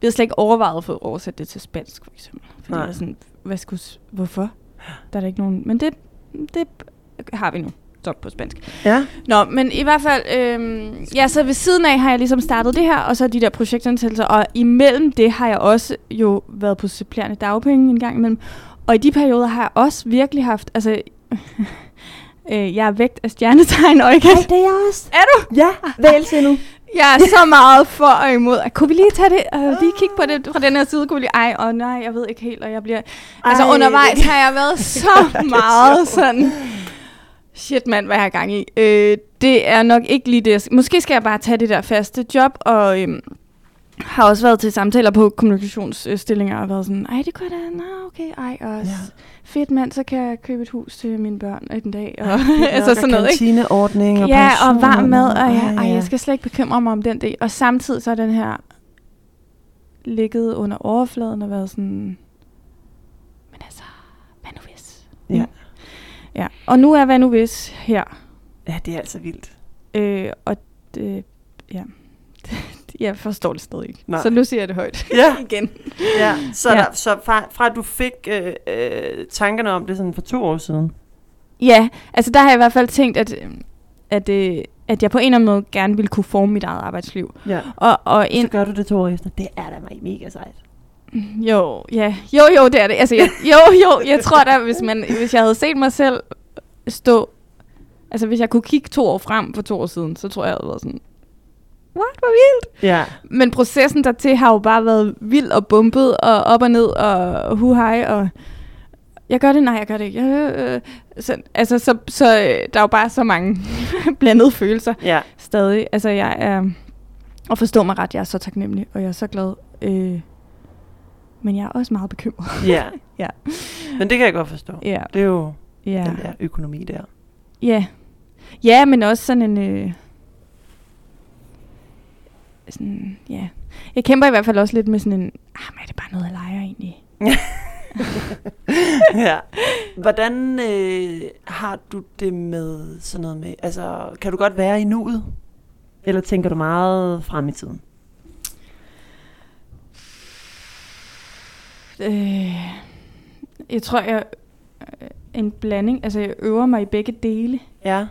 Vi havde slet ikke overvejet for at oversætte det til spansk, for eksempel. Fordi Nej. jeg sådan, hvad skulle, hvorfor? Der er der ikke nogen... Men det, det har vi nu. Så på spansk. Ja. Nå, men i hvert fald, øhm, ja, så ved siden af har jeg ligesom startet det her, og så de der projektansættelser, og imellem det har jeg også jo været på supplerende dagpenge en gang imellem, og i de perioder har jeg også virkelig haft, altså, øh, jeg er vægt af stjernetegn, og ikke? det er jeg også. Er du? Ja, vælse nu. Jeg er så meget for og imod. Kunne vi lige tage det, uh, lige kigge på det fra den her side? Kunne vi lige, ej, og nej, jeg ved ikke helt, og jeg bliver... Altså Ej. undervejs har jeg været så meget sådan... Shit mand, hvad har jeg gang i? Øh, det er nok ikke lige det. Måske skal jeg bare tage det der faste job, og øhm, har også været til samtaler på kommunikationsstillinger, og været sådan, ej, det kunne jeg da, nå, okay, ej, og Ja. ja. fedt mand, så kan jeg købe et hus til mine børn en dag, og Nok, altså og sådan noget, ikke? Og Ja, og varm mad, og ja, Ej, ej, jeg skal slet ikke bekymre mig om den del. Og samtidig så er den her ligget under overfladen og været sådan, men altså, hvad nu hvis? Ja. Ja, og nu er hvad nu hvis her. Ja, det er altså vildt. Øh, og det, ja, jeg forstår det stadig ikke. Nej. Så nu siger jeg det højt Ja, igen. ja. Så, Ja. Der, så fra, fra du fik øh, øh, tankerne om det sådan for to år siden. Ja, altså der har jeg i hvert fald tænkt, at, at, øh, at jeg på en eller anden måde gerne ville kunne forme mit eget arbejdsliv. Ja. Og, og Så ind, gør du det to år efter. Det er da mega sejt. Jo, ja. Jo, jo, det er det. Altså, jeg, jo, jo, jeg tror da, hvis, man, hvis jeg havde set mig selv stå... Altså, hvis jeg kunne kigge to år frem for to år siden, så tror jeg, jeg havde været sådan... What, hvor vildt! Ja. Men processen dertil har jo bare været vild og bumpet og op og ned og hu hej og... Jeg gør det, nej, jeg gør det ikke. Øh, øh. Så, altså, så, så øh, der er jo bare så mange blandede følelser Ja. stadig. Altså, jeg er... Og forstå mig ret, jeg er så taknemmelig, og jeg er så glad. Øh, men jeg er også meget bekymret. Ja. Ja. Men det kan jeg godt forstå. Ja, Det er jo ja. den der økonomi der. Ja. Ja, men også sådan en... Øh, sådan, ja. Jeg kæmper i hvert fald også lidt med sådan en... Ah, men er det bare noget, jeg leger egentlig? ja. Hvordan øh, har du det med sådan noget med, altså kan du godt være i nuet? Eller tænker du meget frem i tiden? Øh, jeg tror, jeg... øh, En blanding. Altså, jeg øver mig i begge dele. Ja.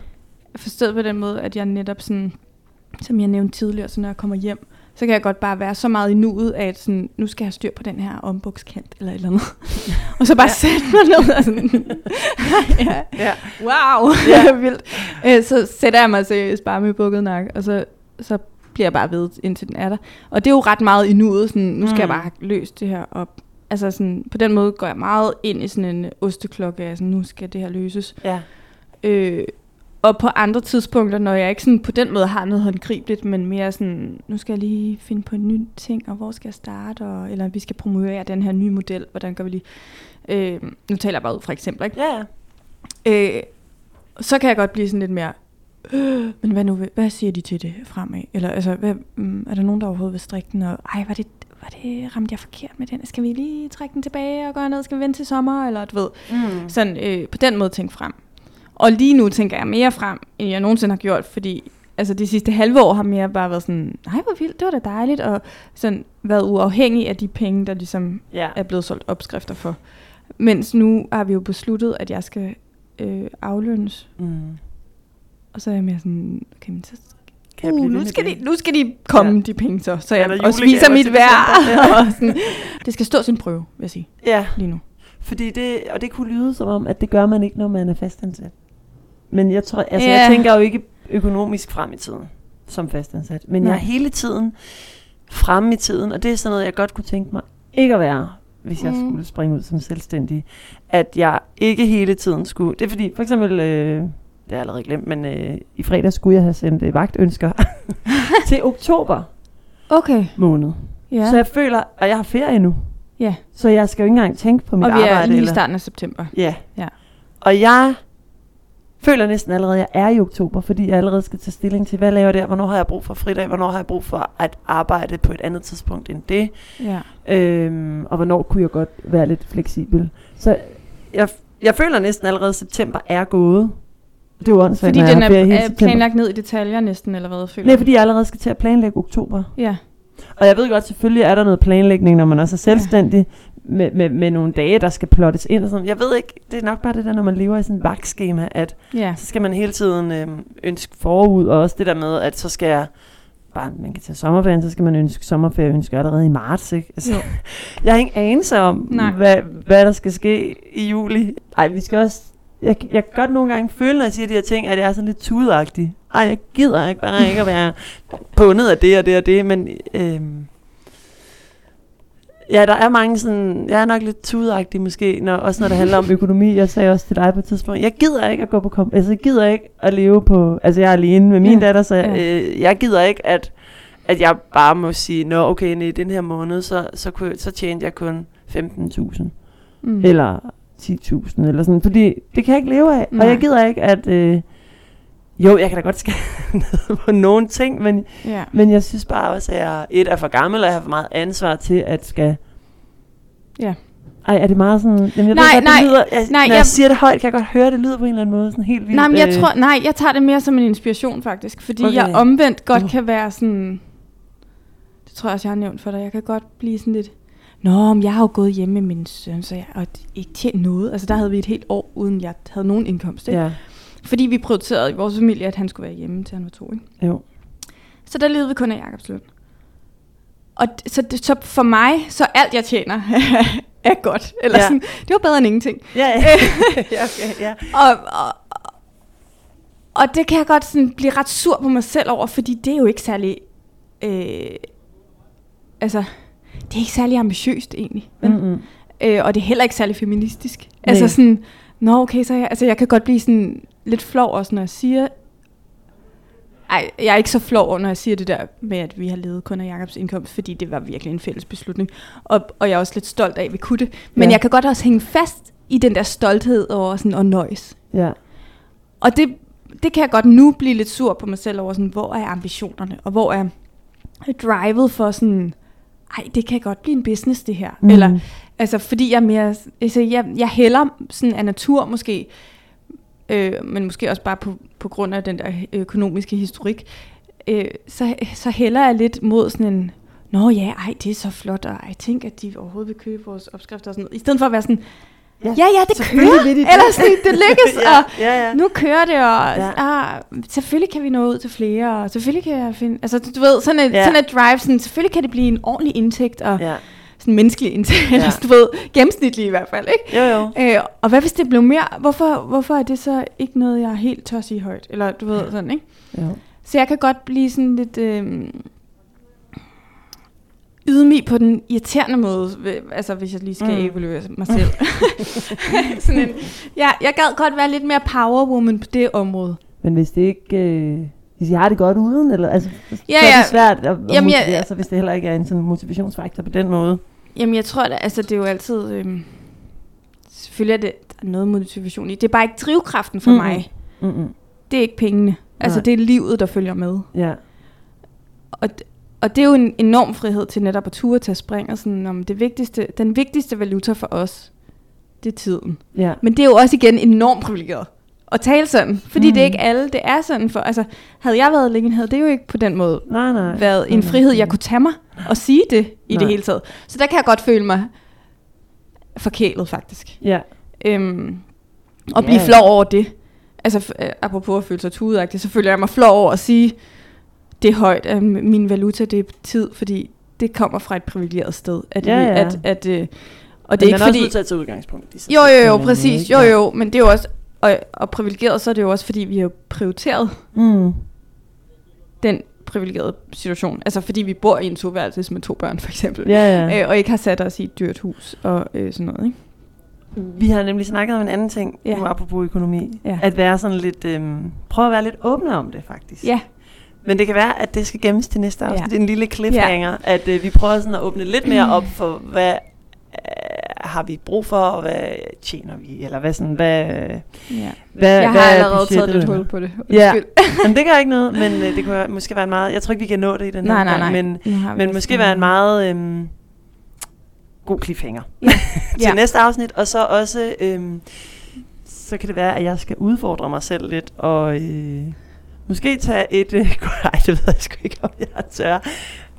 Forstået på den måde, at jeg netop sådan... Som jeg nævnte tidligere, så når jeg kommer hjem, så kan jeg godt bare være så meget i nuet, at sådan, nu skal jeg have styr på den her ombukskant, eller et eller andet. og så bare Ja. sætte mig ned og sådan... ja, Ja. Wow, Ja. vildt. Øh, så sætter jeg mig seriøst bare med bukket nakke, og så, så bliver jeg bare ved, indtil den er der. Og det er jo ret meget i nuet, sådan, nu skal mm. jeg bare løst det her op. Altså sådan, på den måde går jeg meget ind i sådan en osteklokke, altså nu skal det her løses. Ja. Øh, og på andre tidspunkter, når jeg ikke sådan på den måde har noget håndgribeligt, men mere sådan, nu skal jeg lige finde på en ny ting, og hvor skal jeg starte, og, eller vi skal promovere den her nye model, hvordan gør vi lige... Øh, nu taler jeg bare ud fra eksempler, ikke? Ja, ja. Øh, så kan jeg godt blive sådan lidt mere, øh, men hvad nu, hvad siger de til det fremad? Eller altså, hvad, mm, er der nogen, der overhovedet vil strikke den? Og, ej, var det, var det, ramte jeg forkert med den? Skal vi lige trække den tilbage og gøre noget? Skal vi vente til sommer? Eller du ved, Mm. sådan øh, på den måde tænke frem. Og lige nu tænker jeg mere frem, end jeg nogensinde har gjort, fordi altså de sidste halve år har mere bare været sådan, nej hvor vildt, det var da dejligt, og sådan været uafhængig af de penge, der ligesom Ja. er blevet solgt opskrifter for. Mens nu har vi jo besluttet, at jeg skal øh, aflønnes, Mm. og så er jeg mere sådan, okay, men så Kan uh, nu, skal de, nu skal de komme, Ja. ja. de penge så, så jeg også julegaver viser mit værd. Ja. og sådan, det skal stå sin prøve, vil jeg sige, Ja, lige nu. fordi det, og det kunne lyde som om, at det gør man ikke, når man er fastansat. Men jeg tror, altså Ja. jeg tænker jo ikke økonomisk frem i tiden som fastansat. Men Nej. jeg er hele tiden fremme i tiden, og det er sådan noget, jeg godt kunne tænke mig ikke at være, hvis jeg Mm. skulle springe ud som selvstændig. At jeg ikke hele tiden skulle... Det er fordi, for eksempel, øh, det har jeg allerede glemt, men øh, i fredag skulle jeg have sendt øh, vagtønsker til oktober Okay, måned. ja. Så jeg føler, og jeg har ferie nu, ja. så jeg skal jo ikke engang tænke på mit Og vi er arbejde. lige i starten af september. Ja. Ja. Og jeg føler næsten allerede, at jeg er i oktober, fordi jeg allerede skal tage stilling til, hvad laver jeg der, hvornår har jeg brug for fridag, hvornår har jeg brug for at arbejde på et andet tidspunkt end det, Ja. øhm, og hvornår kunne jeg godt være lidt fleksibel. Så jeg, jeg føler næsten allerede, at september er gået. Det er jo åndssvagt, Fordi den er, er september. planlagt ned i detaljer næsten, eller hvad, føler Nej, fordi jeg allerede skal til at planlægge oktober. Ja, Og jeg ved godt, selvfølgelig er der noget planlægning, når man også er selvstændig, med, med, med nogle dage, der skal plottes ind og sådan. Jeg ved ikke, det er nok bare det der, når man lever i sådan et vagtskema, at ja. så skal man hele tiden øh, ønske forud, og også det der med, at så skal jeg, bare man kan tage sommerferien, så skal man ønske sommerferie, ønske allerede i marts, ikke? Altså, Jo. jeg har ingen anelse om, Nej. hvad, hvad der skal ske i juli. Ej, vi skal også, jeg, jeg kan godt nogle gange føle, når jeg siger de her ting, at jeg er sådan lidt tudagtig. Ej, jeg gider ikke bare ikke at være bundet af det og det og det, men øhm, ja, der er mange sådan, jeg er nok lidt tudagtig måske, når, også når det handler om økonomi. Jeg sagde også til dig på et tidspunkt, jeg gider ikke at gå på kom, altså jeg gider ikke at leve på, altså jeg er alene med min Ja, datter, så jeg, ja. øh, jeg gider ikke, at, at jeg bare må sige, nå okay, nej, den her måned, så, så, kunne, så tjente jeg kun 15.000 Mm. eller 10.000 eller sådan, fordi det kan jeg ikke leve af. Nej. Og jeg gider ikke, at... Øh, jo, jeg kan da godt skære ned på nogle ting, men, Ja. men jeg synes bare også, at jeg et er for gammel, og jeg har for meget ansvar til at skal... Ja. Ej, er det meget sådan... Jamen, jeg Nej, ved nej, det lyder, jeg, nej, når jeg, jeg- siger det højt, kan jeg godt høre, det lyder på en eller anden måde sådan helt vildt. Nej, men jeg øh, tror, nej, jeg tager det mere som en inspiration faktisk, fordi Okay. okay. jeg omvendt godt Uh. kan være sådan, det tror jeg også, jeg har nævnt for dig, jeg kan godt blive sådan lidt, Nå, men jeg har jo gået hjemme med min søn, så jeg har ikke tjent noget. Altså der havde vi et helt år, uden jeg havde nogen indkomst. Ikke? Ja, Fordi vi prioriterede i vores familie, at han skulle være hjemme, til han var to. Ikke? jo. Så der levede vi kun af Jacobs løn. Og så, så for mig, så alt jeg tjener er godt. Eller Ja. sådan, det var bedre end ingenting. Ja, ja. ja, okay, ja. Og, og, og det kan jeg godt sådan blive ret sur på mig selv over, fordi det er jo ikke særlig... Øh, altså, det er ikke særlig ambitiøst egentlig. Mm-mm. Øh, og det er heller ikke særlig feministisk. Nej. Altså sådan, nå okay, så jeg, altså, jeg kan godt blive sådan lidt flov også, når jeg siger... Ej, jeg er ikke så flov over, når jeg siger det der med, at vi har levet kun af Jacobs indkomst, fordi det var virkelig en fælles beslutning. Og, og jeg er også lidt stolt af, at vi kunne det. Men Ja. jeg kan godt også hænge fast i den der stolthed over sådan, og nøjes. Ja. Og det, det kan jeg godt nu blive lidt sur på mig selv over, sådan, hvor er ambitionerne, og hvor er drivet for sådan, ej, det kan godt blive en business det her. Mm. Eller, altså, fordi jeg er mere, altså, jeg, jeg hælder sådan af natur måske, øh, men måske også bare på, på grund af den der økonomiske historik, øh, så, så hælder jeg lidt mod sådan en, nå ja, ej, det er så flot, og ej, tænk, at de overhovedet vil købe vores opskrifter og sådan noget. I stedet for at være sådan, Ja, ja, ja, det kører, de det. eller sådan, det lykkes, ja, og ja, ja. nu kører det, og Ja. ah, selvfølgelig kan vi nå ud til flere, og selvfølgelig kan jeg finde, altså du ved, sådan et, ja. sådan et drive, sådan, selvfølgelig kan det blive en ordentlig indtægt, og ja. Ja. sådan menneskelig indtægt, Ja. ja. du ved, gennemsnitlig i hvert fald, ikke? Jo, jo. Øh, og hvad hvis det blev mere, hvorfor, hvorfor er det så ikke noget, jeg helt tør sige højt, eller du ved, sådan, ikke? jo. Så jeg kan godt blive sådan lidt øh, ydmyg på den irriterende måde, altså hvis jeg lige skal Mm. evaluere mig selv. sådan en, ja, jeg gad godt være lidt mere power woman på det område. Men hvis det ikke... Øh, hvis I har det godt uden, eller, altså, Ja, så er ja. det svært at, at Jamen, jeg- motivere sig, hvis det heller ikke er en sådan motivationsfaktor på den måde. Jamen, jeg tror, at altså, det er jo altid... Øhm, selvfølgelig er det der er noget motivation i. Det er bare ikke drivkraften for Mhm. mig. Mm-mm. Det er ikke pengene. Altså, Nej. det er livet, der følger med. Ja. Og, og det er jo en enorm frihed til netop at ture tage spring. Og sådan, om det vigtigste, den vigtigste valuta for os, det er tiden. Ja. Men det er jo også igen enormt privilegeret at tale sådan. Fordi Mhm. det er ikke alle, det er sådan for... Altså, havde jeg været alene, havde det jo ikke på den måde Nej, nej. været en frihed, jeg kunne tage mig og sige det i Nej. det hele taget. Så der kan jeg godt føle mig forkælet, faktisk. Ja. Øhm, og Ja. blive flov over det. Altså, øh, apropos at føle sig tudagtig, så føler jeg mig flov over at sige, det er højt, at min valuta, det er tid, fordi det kommer fra et privilegeret sted. At, Ja, ja. at, at, øh, og Det er ikke er fordi... også nødt til at udgangspunkt i Jo, jo, jo, præcis. måde, Jo, jo, men det er jo også... Og, og privilegeret, så er det jo også, fordi vi har jo prioriteret Mm. den privilegerede situation. Altså fordi vi bor i en toværelses med to børn, for eksempel. Ja, ja. Øh, og ikke har sat os i et dyrt hus og øh, sådan noget, ikke? Vi har nemlig snakket om en anden ting, Ja. nu apropos økonomi. Ja. At være sådan lidt, øhm, prøve at være lidt åbne om det, faktisk. Ja, Men det kan være, at det skal gemmes til næste afsnit. Ja. Det er en lille cliffhanger, ja. at øh, vi prøver sådan at åbne lidt mere op for, hvad øh, har vi brug for, og hvad tjener vi, eller hvad sådan, hvad, ja. hvad, Jeg hvad har er allerede taget lidt hul på det. Ja. Undskyld. Men det gør ikke noget, men øh, det kunne måske være en meget, jeg tror ikke, vi kan nå det i den Nej, her nej, gang, nej. men, men måske være en meget øhm, god cliffhanger Ja. til Ja. næste afsnit, og så også, øhm, så kan det være, at jeg skal udfordre mig selv lidt, og øh, måske tage et, øh, nej, det ved jeg sgu ikke, om jeg tør,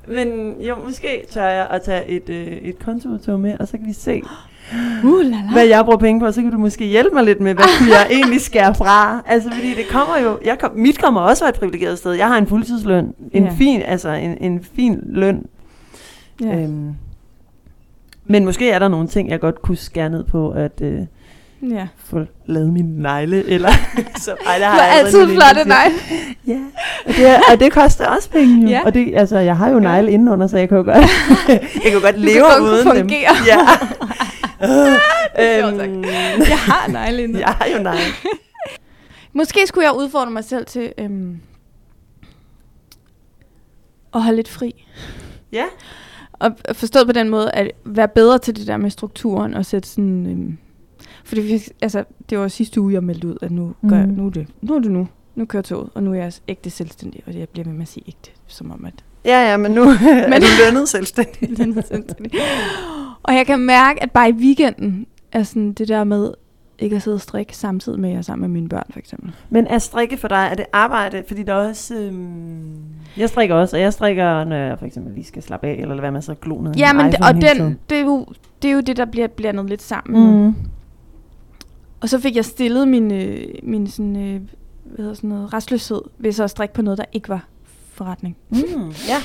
men jo, måske tør jeg at tage et, øh, et kontoudtog med, og så kan vi se, Uh, la, la. hvad jeg bruger penge på, og så kan du måske hjælpe mig lidt med, hvad kunne jeg egentlig skære fra. Altså, fordi det kommer jo, jeg kom, mit kommer også fra et privilegeret sted. Jeg har en fuldtidsløn, en Ja. fin, altså en, en fin løn. Ja. Øhm, men måske er der nogle ting, jeg godt kunne skære ned på, at øh, ja. få lavet min negle, eller så, ej, Du har jeg allerede altid flotte nej. Ja, og det, og det koster også penge jo. Ja. Og det, altså, jeg har jo negle indenunder, så jeg kan jo godt, jeg kan godt Du leve kan uden dem. fungere. Ja. er sjovt øhm, Jeg har negle inde. jeg har jo negle. Måske skulle jeg udfordre mig selv til øhm, at holde lidt fri. Ja. Og og forstået på den måde, at være bedre til det der med strukturen og sætte sådan... Øhm, fordi vi, altså, det var sidste uge, jeg meldte ud, at nu, gør, jeg- Mhm. nu er det nu. Er det nu. Nu kører toget, og nu er jeg ægte selvstændig, og jeg bliver med at sige ægte, som om at Ja, ja, men nu men, er du lønnet selvstændig. er selvstændig. Og jeg kan mærke, at bare i weekenden er sådan det der med ikke at sidde og strikke samtidig med, at jeg er sammen med mine børn, for eksempel. Men er strikke for dig, er det arbejde? Fordi der er også... Øhm, jeg strikker også, og jeg strikker, når jeg for eksempel lige skal slappe af, eller med at så glo ned Ja, men det, og den, det, er jo, det er jo det, der bliver blandet lidt sammen. Mm. Og så fik jeg stillet min, øh, min sådan, øh, hvad hedder sådan noget, restløshed ved så at strikke på noget, der ikke var forretning. Mm. Ja.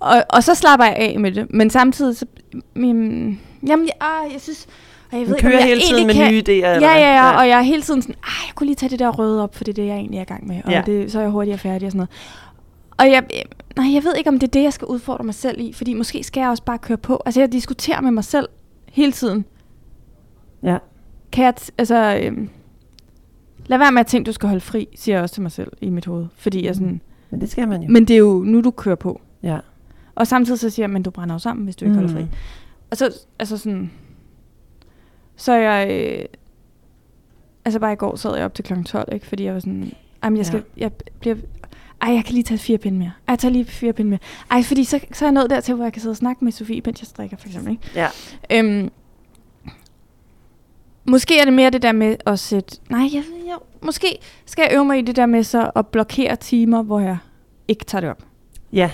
Og, og så slapper jeg af med det. Men samtidig, så, min, jamen, jeg, ah, jeg synes, og jeg ved ikke, kører jeg hele tiden med kan, nye idéer, Ja, ja, hvad? ja, og jeg er hele tiden sådan, ej, jeg kunne lige tage det der røde op, for det er det, jeg egentlig er i gang med. Og Ja. det, så er jeg hurtigere færdig og sådan noget. Og jeg, nej, jeg ved ikke, om det er det, jeg skal udfordre mig selv i, fordi måske skal jeg også bare køre på. Altså, jeg diskuterer med mig selv hele tiden. Ja. Kan jeg, altså, øhm, lad være med at tænke, du skal holde fri, siger jeg også til mig selv i mit hoved. Fordi jeg sådan, Men det skal man jo. men det er jo nu, du kører på. ja. Og samtidig så siger jeg, men du brænder jo sammen, hvis du ikke mm. holder fri. Mm. Og så, altså sådan, så jeg, øh, altså bare i går sad jeg op til kl. 12, ikke? Fordi jeg var sådan, ej, men jeg skal, ja. jeg bliver, ej, jeg kan lige tage fire pinde mere. Ej, jeg tager lige fire pinde mere. Ej, fordi så, så er jeg nået dertil, hvor jeg kan sidde og snakke med Sofie, mens jeg strikker, for eksempel, ikke? Ja. Øhm, måske er det mere det der med at sætte, nej, jeg, jeg, måske skal jeg øve mig i det der med så at blokere timer, hvor jeg ikke tager det op. Ja.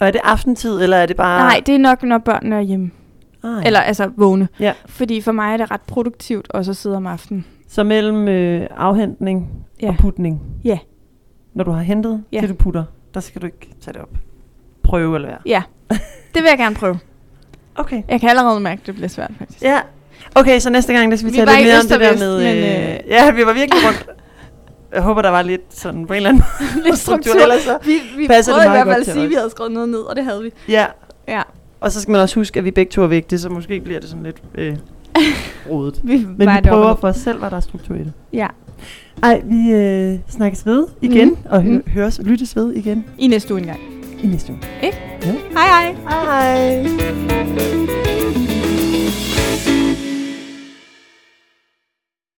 Og er det aftentid, eller er det bare... Nej, det er nok, når børnene er hjemme. Ah, ja. Eller altså vågne. Ja. Fordi for mig er det ret produktivt også at sidde om aftenen. Så mellem øh, afhentning Ja. og putning. Ja. Når du har hentet, Ja. til du putter, der skal du ikke tage det op. Prøve eller være. Ja, det vil jeg gerne prøve. Okay. Jeg kan allerede mærke, at det bliver svært faktisk. Ja. Okay, så næste gang, der skal vi, Vi tale lidt mere om det der med... men, øh, øh, ja, vi var virkelig rundt. Jeg håber, der var lidt sådan på en eller anden Lidt struktur. struktur. Så. Vi, vi Passer prøvede i hvert fald at sige, at vi havde skrevet noget ned, og det havde vi. Ja. Ja, Og så skal man også huske, at vi begge to er vigtige, så måske bliver det sådan lidt øh, rodet. vi Men vi prøver for os selv, hvad der er struktur i det. Ja, Ej, vi øh, snakkes ved igen, Mm. og hø- Mm. høres, lyttes ved igen I næste uge engang. i næste uge. Hej hej. Hej hej!